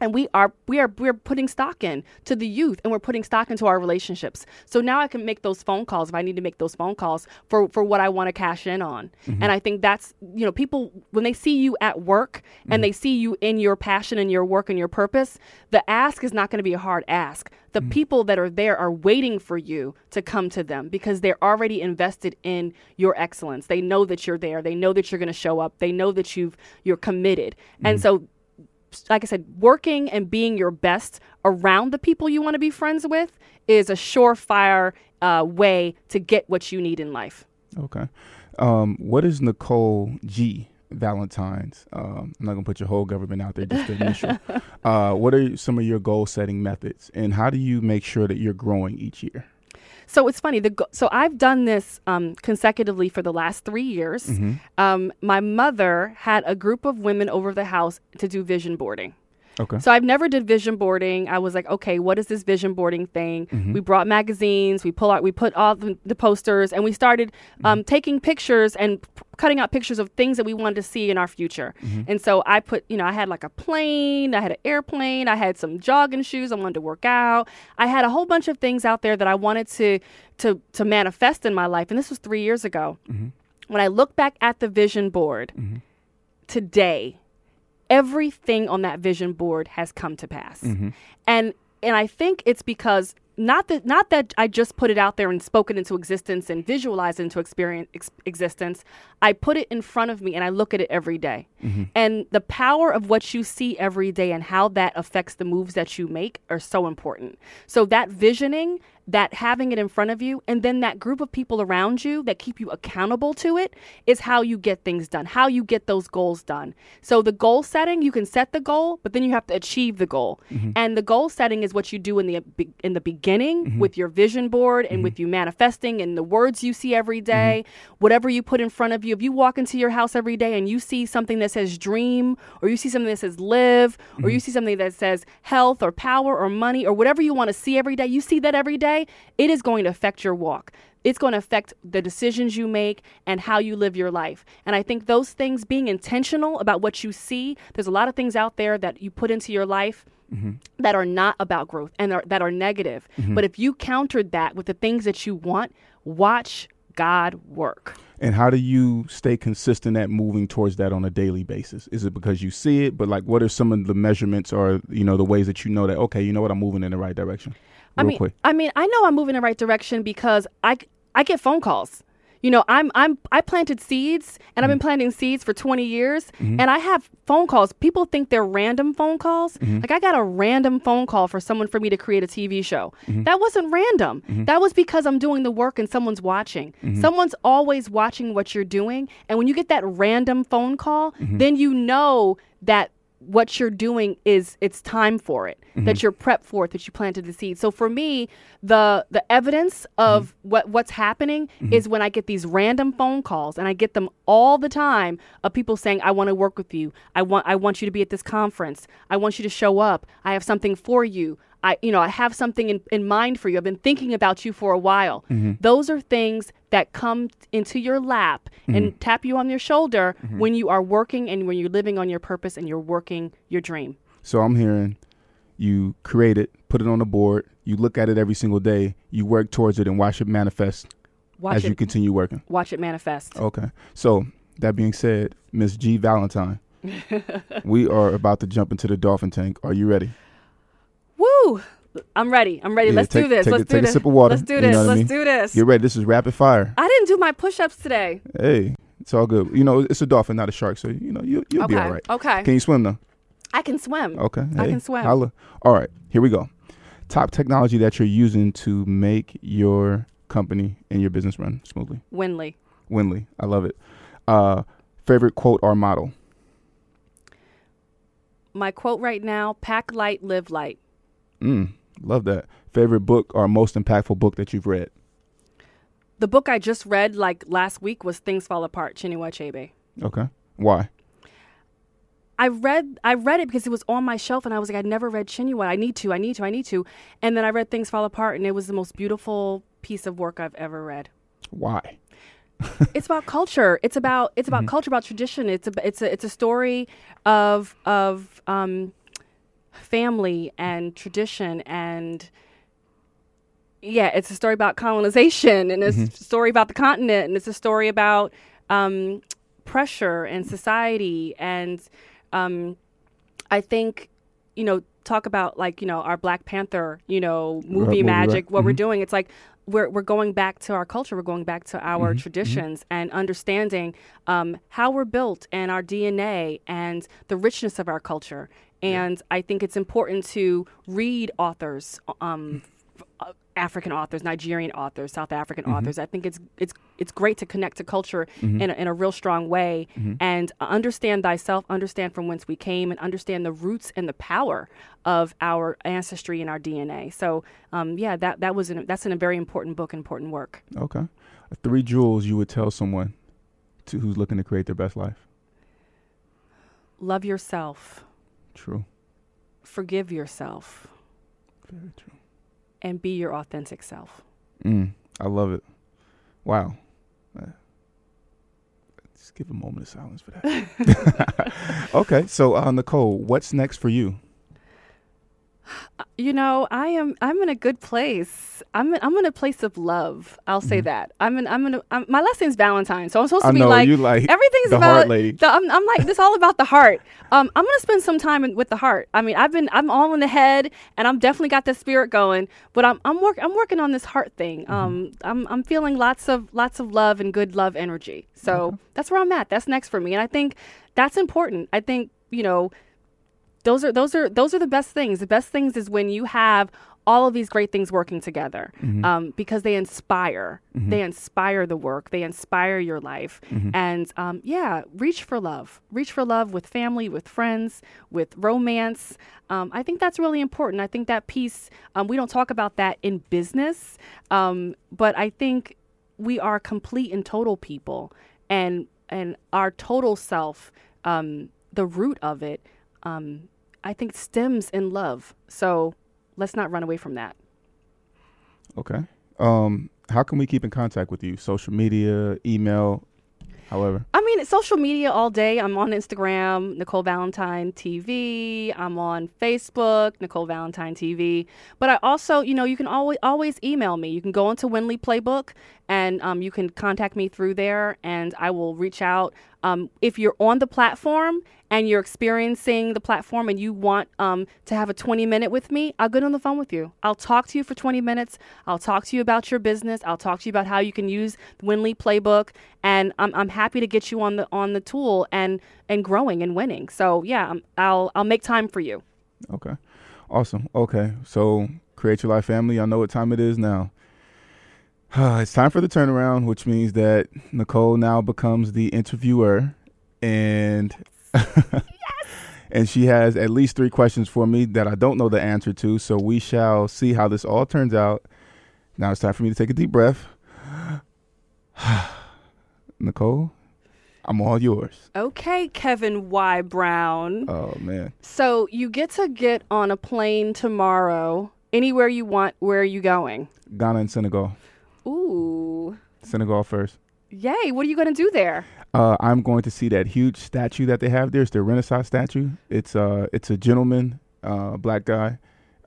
and we are we are we're putting stock in to the youth and we're putting stock into our relationships. So now i can make those phone calls if i need to make those phone calls for for what i want to cash in on. Mm-hmm. And i think that's you know people when they see you at work and mm-hmm. they see you in your passion and your work and your purpose the ask is not going to be a hard ask. The mm-hmm. people that are there are waiting for you to come to them because they're already invested in your excellence. They know that you're there. They know that you're going to show up. They know that you've you're committed. And so like I said, working and being your best around the people you want to be friends with is a surefire uh, way to get what you need in life. Okay. Um, what is Nicole G. Valentine's? Um, I'm not gonna put your whole government out there, just the initial. uh, what are some of your goal setting methods, and how do you make sure that you're growing each year? So it's funny. The so I've done this um, consecutively for the last three years. Um, my mother had a group of women over the house to do vision boarding. Okay. So I've never did vision boarding. I was like, okay, what is this vision boarding thing? Mm-hmm. We brought magazines, we pull out, we put all the, the posters, and we started um, mm-hmm. taking pictures and p- cutting out pictures of things that we wanted to see in our future. Mm-hmm. And so I put, you know, I had like a plane, I had an airplane, I had some jogging shoes, I wanted to work out. I had a whole bunch of things out there that I wanted to to to manifest in my life. And this was three years ago. When I look back at the vision board today, everything on that vision board has come to pass. Mm-hmm. And and I think it's because not that not that I just put it out there and spoke it into existence and visualized into experience ex- existence. I put it in front of me and I look at it every day. Mm-hmm. And the power of what you see every day and how that affects the moves that you make are so important. So that visioning, that having it in front of you, and then that group of people around you that keep you accountable to it is how you get things done, how you get those goals done. So the goal setting, you can set the goal, but then you have to achieve the goal. Mm-hmm. And the goal setting is what you do in the in the beginning mm-hmm. with your vision board and mm-hmm. with you manifesting and the words you see every day, whatever you put in front of you. If you walk into your house every day and you see something that says dream or you see something that says live or you see something that says health or power or money or whatever you want to see every day, you see that every day, it is going to affect your walk. It's going to affect the decisions you make and how you live your life. And I think those things, being intentional about what you see, there's a lot of things out there that you put into your life mm-hmm. that are not about growth and are, that are negative. Mm-hmm. But if you countered that with the things that you want, watch God work. And how do you stay consistent at moving towards that on a daily basis? Is it because you see it, but like what are some of the measurements or you know the ways that you know that okay, you know what, I'm moving in the right direction? I mean, quick. I mean, I know I'm moving in the right direction because I I get phone calls. You know, I'm I'm I planted seeds and I've been mm-hmm. planting seeds for 20 years mm-hmm. and I have phone calls. People think they're random phone calls. Mm-hmm. Like I got a random phone call for someone for me to create a TV show. That wasn't random. That was because I'm doing the work and someone's watching. Someone's always watching what you're doing and when you get that random phone call, then you know that what you're doing is it's time for it that mm-hmm. you're prepped for it that you planted the seed. So for me the the evidence of mm-hmm. what what's happening mm-hmm. is when i get these random phone calls and i get them all the time of people saying i want to work with you. I want i want you to be at this conference. I want you to show up. I have something for you I, you know, I have something in, in mind for you. I've been thinking about you for a while. Mm-hmm. Those are things that come into your lap and mm-hmm. tap you on your shoulder mm-hmm. when you are working and when you're living on your purpose and you're working your dream. So I'm hearing you create it, put it on the board, you look at it every single day, you work towards it and watch it manifest Watch as it, you continue working. watch it manifest. Okay. So that being said, Miss G Valentine, we are about to jump into the dolphin tank. Are you ready? Woo! I'm ready. I'm ready. Yeah, Let's take- do this. take Let's do take a this. sip of water, Let's do you this. know what Let's mean? do this. Get ready. This is rapid fire. I didn't do my push-ups today. Hey, it's all good. You know, it's a dolphin, not a shark, so you know you you'll be all right. Okay. Can you swim though? I can swim. Okay. I can swim. Holla. All right, here we go. Top technology that you're using to make your company and your business run smoothly. Winley. Winley, I love it. Uh, favorite quote or model? My quote right now: "Pack light, live light." Mm, love that. Favorite book or most impactful book that you've read? The book I just read like last week was "Things Fall Apart." Chinua Achebe. Okay. Why? I read I read it because it was on my shelf and I was like I'd never read Chinua. I need to, I need to, I need to. And then I read Things Fall Apart and it was the most beautiful piece of work I've ever read. Why? it's about culture. It's about it's about culture, about tradition. It's a it's a it's a story of of um, family and tradition and yeah, it's a story about colonization and it's a story about the continent and it's a story about um, pressure and society and um, I think you know talk about like you know our Black Panther you know movie movie, right. magic what we're doing. It's like we're we're going back to our culture we're going back to our traditions and understanding um, how we're built and our DNA and the richness of our culture and I think it's important to read authors um, uh, African authors, Nigerian authors, South African authors. I think it's it's it's great to connect to culture in, a, in a real strong way and understand thyself, understand from whence we came, and understand the roots and the power of our ancestry and our DNA. So, um, yeah, that that was an, that's an, a very important book, important work. Okay. Three jewels you would tell someone to who's looking to create their best life. Love yourself, True. forgive yourself, Very true. and be your authentic self. Mm, I love it. Wow. Uh, Let's give a moment of silence for that. okay, so uh, Nicole, what's next for you? You know, I am. I'm in a good place. I'm. In, I'm in a place of love. I'll say that. I'm in. I'm in. A, I'm, my last name's Valentine, so I'm supposed to Mm-hmm. I be know, like, you like everything's the about. heart lady. the- I'm, I'm like this. All about the heart. Um, I'm gonna spend some time in, with the heart. I mean, I've been. I'm all in the head, and I'm definitely got the spirit going. But I'm. I'm work. I'm working on this heart thing. Mm-hmm. Um, I'm. I'm feeling lots of lots of love and good love energy. So that's where I'm at. That's next for me, and I think that's important. I think you know those are those are those are the best things. The best things is when you have all of these great things working together um, because they inspire. They inspire the work. They inspire your life. And um, yeah, reach for love. Reach for love with family, with friends, with romance. Um, I think that's really important. I think that piece. Um, we don't talk about that in business, um, but I think we are complete and total people, and and our total self. Um, the root of it um, I think stems in love. So let's not run away from that. Okay. Um, how can we keep in contact with you? Social media, email, however. I mean, social media all day. I'm on Instagram, Nicole Valentine TV. I'm on Facebook, Nicole Valentine TV. But I also, you know, you can always always email me. You can go into Winley Playbook and um, you can contact me through there, and I will reach out. Um, if you're on the platform and you're experiencing the platform and you want um, to have a 20 minute with me, I'll get on the phone with you. I'll talk to you for 20 minutes. I'll talk to you about your business. I'll talk to you about how you can use the Winley playbook, and I'm, I'm happy to get you on the on the tool and and growing and winning. So yeah, I'm, I'll I'll make time for you. Okay. Awesome. Okay. So, create your life family. I know what time it is now. it's time for the turnaround, which means that Nicole now becomes the interviewer and and she has at least 3 questions for me that I don't know the answer to, so we shall see how this all turns out. Now it's time for me to take a deep breath. Nicole, I'm all yours. Okay, Kevin Y. Brown. Oh man. So you get to get on a plane tomorrow, anywhere you want. Where are you going? Ghana and Senegal. Ooh, Senegal first. yay! What are you going to do there? Uh, I'm going to see that huge statue that they have there. It's the Renaissance statue. It's uh, it's a gentleman, uh, black guy.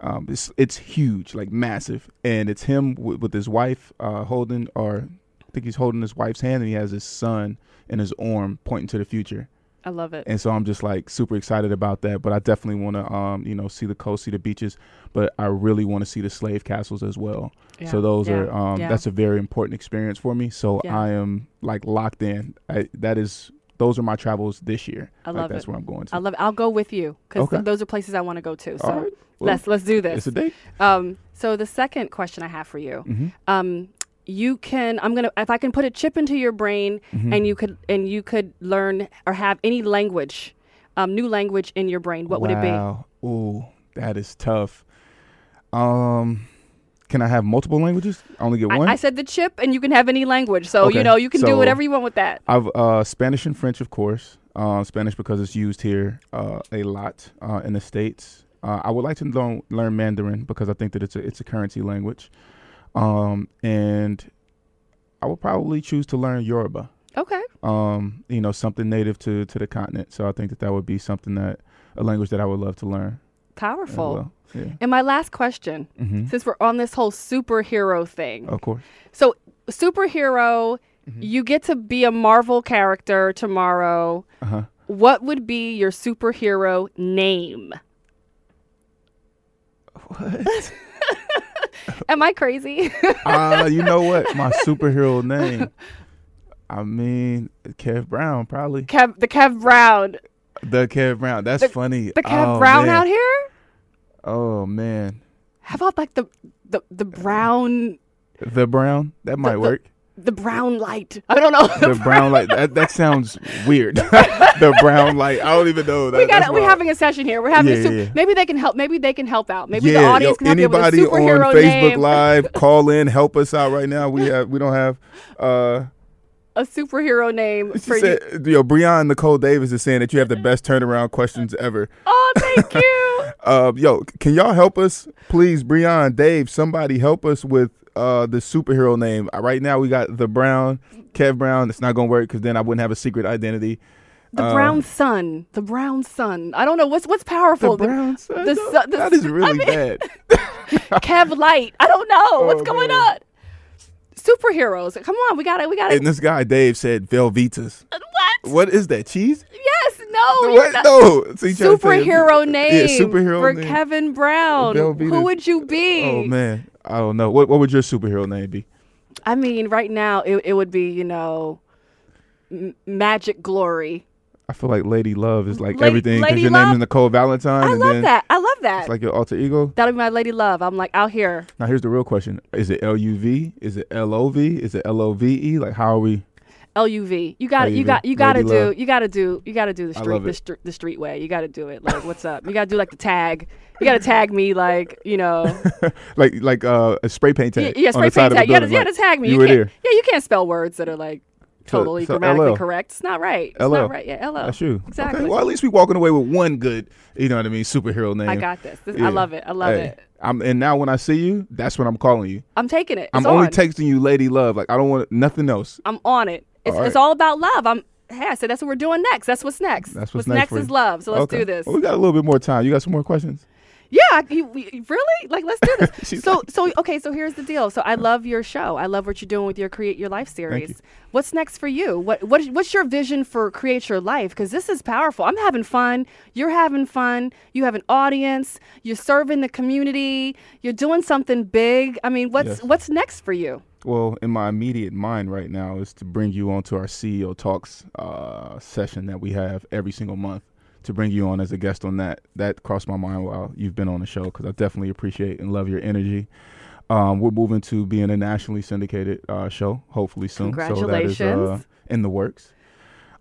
Um, it's it's huge, like massive, and it's him with, with his wife uh, holding, or I think he's holding his wife's hand, and he has his son in his arm pointing to the future. I love it. And so I'm just like super excited about that. But I definitely want to, um, you know, see the coast, see the beaches. But I really want to see the slave castles as well. Yeah, So those yeah, are, um, yeah. that's a very important experience for me. So. I am like locked in. I, that is, those are my travels this year. I like, love That's it. where I'm going to. I love it. I'll go with you because Okay. those are places I want to go to. So right. Well, let's let's do this. It's a date. Um, so the second question I have for you, Mhm. um, you can I'm gonna if I can put a chip into your brain Mm-hmm. and you could and you could learn or have any language, um, new language in your brain, what would it be? Wow. Ooh, that is tough. Um, can I have multiple languages? I only get I, one. I said the chip, and you can have any language. So Okay, you know you can do whatever you want with that. I've uh, Spanish and French, of course. Uh, Spanish because it's used here uh, a lot uh, in the states. Uh, I would like to learn, learn Mandarin because I think that it's a it's a currency language, um, and I would probably choose to learn Yoruba. Okay. Um, you know, something native to to the continent. So I think that that would be something that a language that I would love to learn. Powerful. Yeah, And my last question, hmm since we're on this whole superhero thing, of course. So, superhero, Mm-hmm. you get to be a Marvel character tomorrow. Uh huh. What would be your superhero name? What? Am I crazy? Ah, you know what? My superhero name. I mean, Kev Brown, probably. Kev, the Kev Brown. The Kev Brown. That's The- funny. The Kev Oh, Brown man. out here? Oh man, How about like the the the brown the Brown. That might the- work. The brown light? I don't know. The Brown light. That that sounds weird. the Brown light. I don't even know. That, we got We're having a session here. We're having Yeah, a super, yeah, maybe they can help. Maybe they can help out. Maybe yeah, the audience yo, can help you with a anybody superhero on Facebook name. Live, call in, help us out right now. We have we don't have. uh a superhero name she for you. said, Yo, Breon Nicole Davis is saying that you have the best turnaround questions ever. Oh, thank you. Uh, yo, can y'all help us, please, Breon, Dave? Somebody help us with uh the superhero name. Uh, right now, we got the Brown, Kev Brown. It's not gonna work because then I wouldn't have a secret identity. The Uh, brown sun. The brown sun. I don't know what's what's powerful. The brown sun? The, No, the that is really I mean, bad. Kev Light. I don't know what's Oh, going man. on. Superheroes. Come on, we got it. We got it. And this guy Dave said Velveetas. What? What is that? Cheese? Yes. No. what? No. See, Superhero name. Yeah, superhero for name. Kevin Brown. Velveeta. Who would you be? Oh man, I don't know. What what would your superhero name be? I mean, right now it it would be you know, m- Magic Glory. I feel like Lady Love is like Lady- everything because your Love? name is Nicole Valentine. I love that. I love that. It's like your alter ego. That'll be my Lady Love. I'm like out here. Now here's the real question: Is it L U V? Is it L O V? Is it L O V E? Like how are we? LUV. You got to You got. You got to do. You got to do. You got to do the street. The, str- the street way. You got to do it. Like what's up? You got to do like the tag. You got to tag me like you know. Like like uh, a spray paint yeah, tag. yeah, on spray paint tag. You got to. building, You got to like, tag me. You, You, were there. Yeah, you can't spell words that are like totally so grammatically LL. correct. It's not right. It's LL. not right. Yeah, LL. That's you. Exactly. Okay. Well, at least we walking away with one good. You know what I mean? Superhero name. I got this. This- Yeah. I love it. I love Hey, it. I'm and now when I see you, that's when I'm calling you. I'm taking it. I'm It's only texting you Lady Love. Like I don't want nothing else. I'm on it. It's, All right. it's all about love. I'm. Hey, I said that's what we're doing next. That's what's next. That's what's, next. for is love. So let's Okay. do this. Well, we got a little bit more time. You got some more questions? Yeah, you, you- really? Like, let's do this. So, like- so okay. So here's the deal. So I love your show. I love what you're doing with your Create Your Life series. you. What's next for you? What what what's your vision for Create Your Life? Because this is powerful. I'm having fun. You're having fun. You have an audience. You're serving the community. You're doing something big. I mean, what's Yes. what's next for you? Well, in my immediate mind right now is to bring you onto our CEO Talks uh, session that we have every single month. To bring you on as a guest on that, that crossed my mind while you've been on the show because I definitely appreciate and love your energy. Um, we're moving to being a nationally syndicated uh, show, hopefully soon. So that is uh, Congratulations. in the works.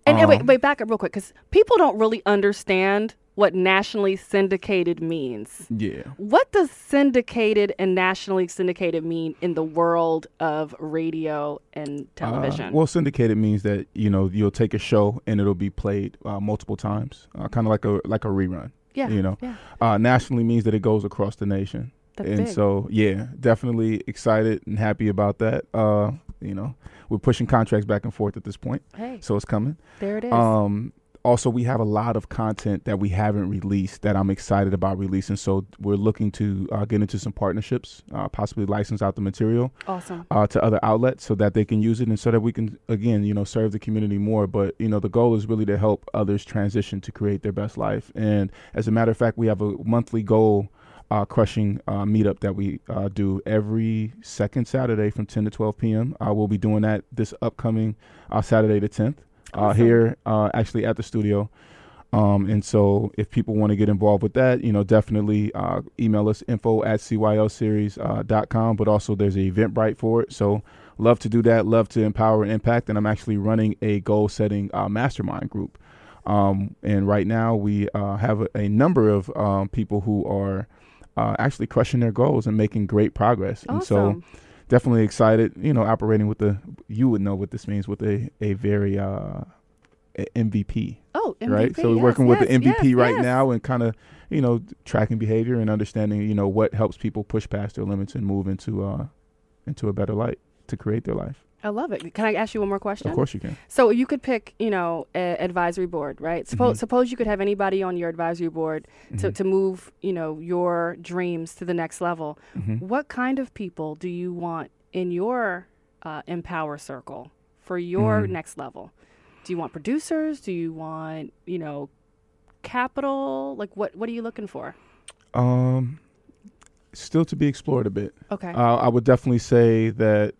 And, and wait, Um, wait, back up real quick, because people don't really understand what nationally syndicated means. Yeah. What does syndicated and nationally syndicated mean in the world of radio and television? Uh, well, syndicated means that you know you'll take a show and it'll be played uh, multiple times, uh, kind of like a like a rerun. yeah, You know, yeah, uh, nationally means that it goes across the nation. that's and big. so, yeah, definitely excited and happy about that. Uh, you know, we're pushing contracts back and forth at this point, hey, so it's coming. there it is. Um, also, we have a lot of content that we haven't released that I'm excited about releasing. So we're looking to uh, get into some partnerships, uh, possibly license out the material awesome. uh, to other outlets so that they can use it and so that we can again you know serve the community more but you know the goal is really to help others transition to create their best life and as a matter of fact we have a monthly goal uh, crushing uh, meetup that we uh, do every second saturday from 10 to 12 p.m uh, we'll be doing that this upcoming uh, saturday the 10th uh, Awesome. here uh, actually at the studio um, and so if people want to get involved with that, you know, definitely uh, email us info at cylseries.com. Uh, dot com, but also there's an Eventbrite for it. So love to do that. Love to empower and impact. And I'm actually running a goal setting uh, mastermind group. Um, and right now we uh, have a, a number of um, people who are uh, actually crushing their goals and making great progress. And so Awesome. Definitely excited, you know, operating with the, you would know what this means with a, a very uh, MVP Oh, MVP, right? So we're yes, working with the MVP yes, right yes. now and kind of, you know, tracking behavior and understanding, you know, what helps people push past their limits and move into uh into a better light to create their life. I love it. Can I ask you one more question? Of course you can. So you could pick, you know, a advisory board, right? Suppose Mhm. suppose you could have anybody on your advisory board to, Mhm. to move, you know, your dreams to the next level. Mhm. What kind of people do you want in your uh, empower circle for your Mm. next level? Do you want producers? Do you want, you know, capital? Like what what are you looking for? Um still to be explored a bit. Okay. Uh, I would definitely say that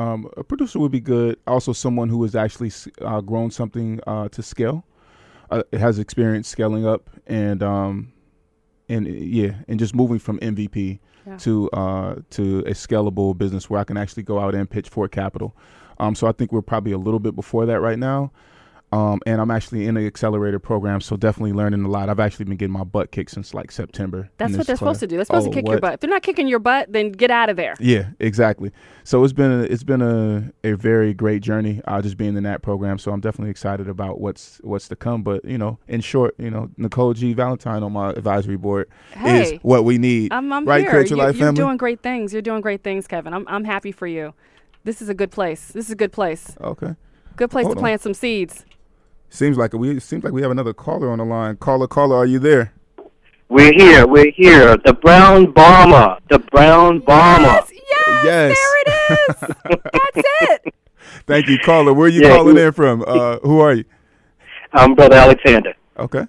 um, a producer would be good. Also, someone who has actually uh, grown something uh, to scale, uh, has experience scaling up, and um, and uh, yeah, and just moving from MVP Yeah. to uh, to a scalable business where I can actually go out and pitch for capital. Um, so I think we're probably a little bit before that right now. Um, and I'm actually in the accelerator program, so definitely learning a lot. I've actually been getting my butt kicked since like September. That's what they're class. supposed to do. They're supposed Oh, to kick your butt. If they're not kicking your butt, then get out of there. Yeah, exactly. So it's been a, it's been a, a very great journey. Uh, just being in that program. So I'm definitely excited about what's what's to come. But you know, in short, you know, Nicole G Valentine on my advisory board is Hey. what we need. I'm, I'm right, here. Create Your you, Life you're family. doing great things. You're doing great things, Kevin. I'm, I'm happy for you. This is a good place. This is a good place. okay. Good place Hold to on. plant some seeds. Seems like we seems like we have another caller on the line. Caller, caller, are you there? We're here. We're here. The brown bomber. The brown bomber. Yes, yes, Yes. there it is. That's it. Thank you, caller. Where are you Yeah, calling you- in from? Uh, who are you? I'm Brother Alexander. Okay.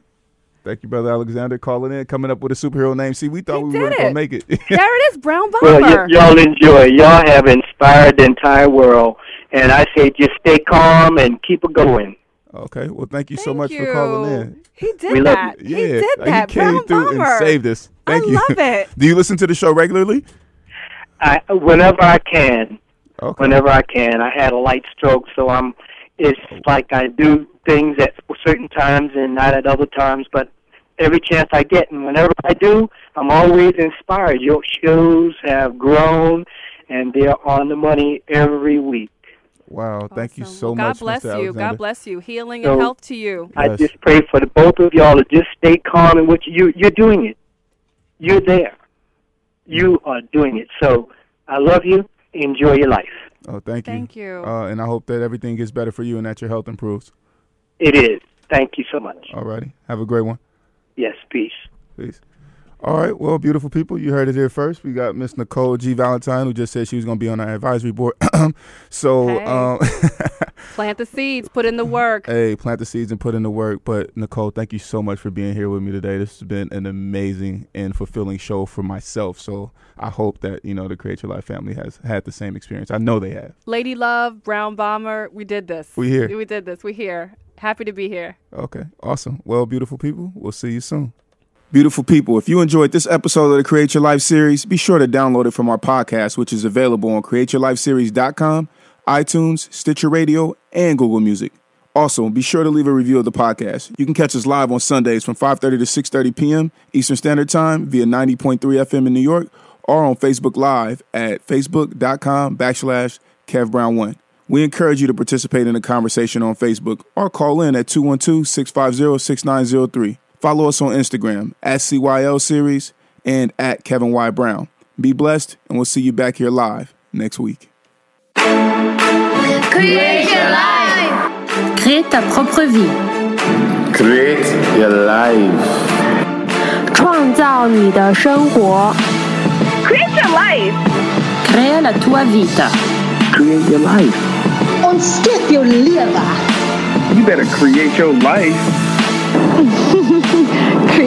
Thank you, brother Alexander, calling in, coming up with a superhero name. See, we thought He we weren't gonna make it. There it is, Brown Well, Bomber. y- y'all enjoy. Y'all have inspired the entire world. And I say just stay calm and keep it going. Okay. Well, thank you so much you. for calling in. He did We that. Yeah, he did like, that. He came Brown through Bomber. and saved us. Thank I you. love it. Do you listen to the show regularly? I, whenever I can, Okay. whenever I can, I had a light stroke, so I'm. It's oh. like I do things at certain times and not at other times, but every chance I get, and whenever I do, I'm always inspired. Your shows have grown, and they're on the money every week. Wow. Thank you so Well, much, God bless Mr. you. Alexander. God bless you. Healing So- and health to you. I Yes. just pray for the both of y'all to just stay calm in what you you're doing it. You're there. You are doing it. So I love you. Enjoy your life. Oh, thank you. Thank you. Uh, and I hope that everything gets better for you and that your health improves. It is. Thank you so much. Alrighty. Have a great one. Yes, peace. Peace. All right, well, beautiful people, you heard it here first. We got Miss Nicole G. Valentine, who just said she was going to be on our advisory board. so, Hey. um, Plant the seeds. Put in the work. hey, plant the seeds and put in the work. But Nicole, thank you so much for being here with me today. This has been an amazing and fulfilling show for myself. So I hope that you know the Create Your Life family has had the same experience. I know they have. Lady Love, Brown Bomber. We did this. We here. We did this. We here. Happy to be here. Okay, awesome. Well, beautiful people, we'll see you soon. Beautiful people, if you enjoyed this episode of the Create Your Life series, be sure to download it from our podcast, which is available on createyourlifeseries.com, iTunes, Stitcher Radio, and Google Music. Also, be sure to leave a review of the podcast. You can catch us live on Sundays from 5:30 to 6:30 p.m. Eastern Standard Time via 90.3 FM in New York, or on Facebook Live at facebook.com backslash kevbrown1. We encourage you to participate in the conversation on Facebook or call in at 212-650-6903. Follow us on Instagram at CYL Series and at Kevin Y. Brown. Be blessed, and we'll see you back here live next week. Create your life. Crée ta propre vie， Create your life. 创造你的生活 Create your life. Crea la tua vita. Create your life. Und skip your liver. You better create your life.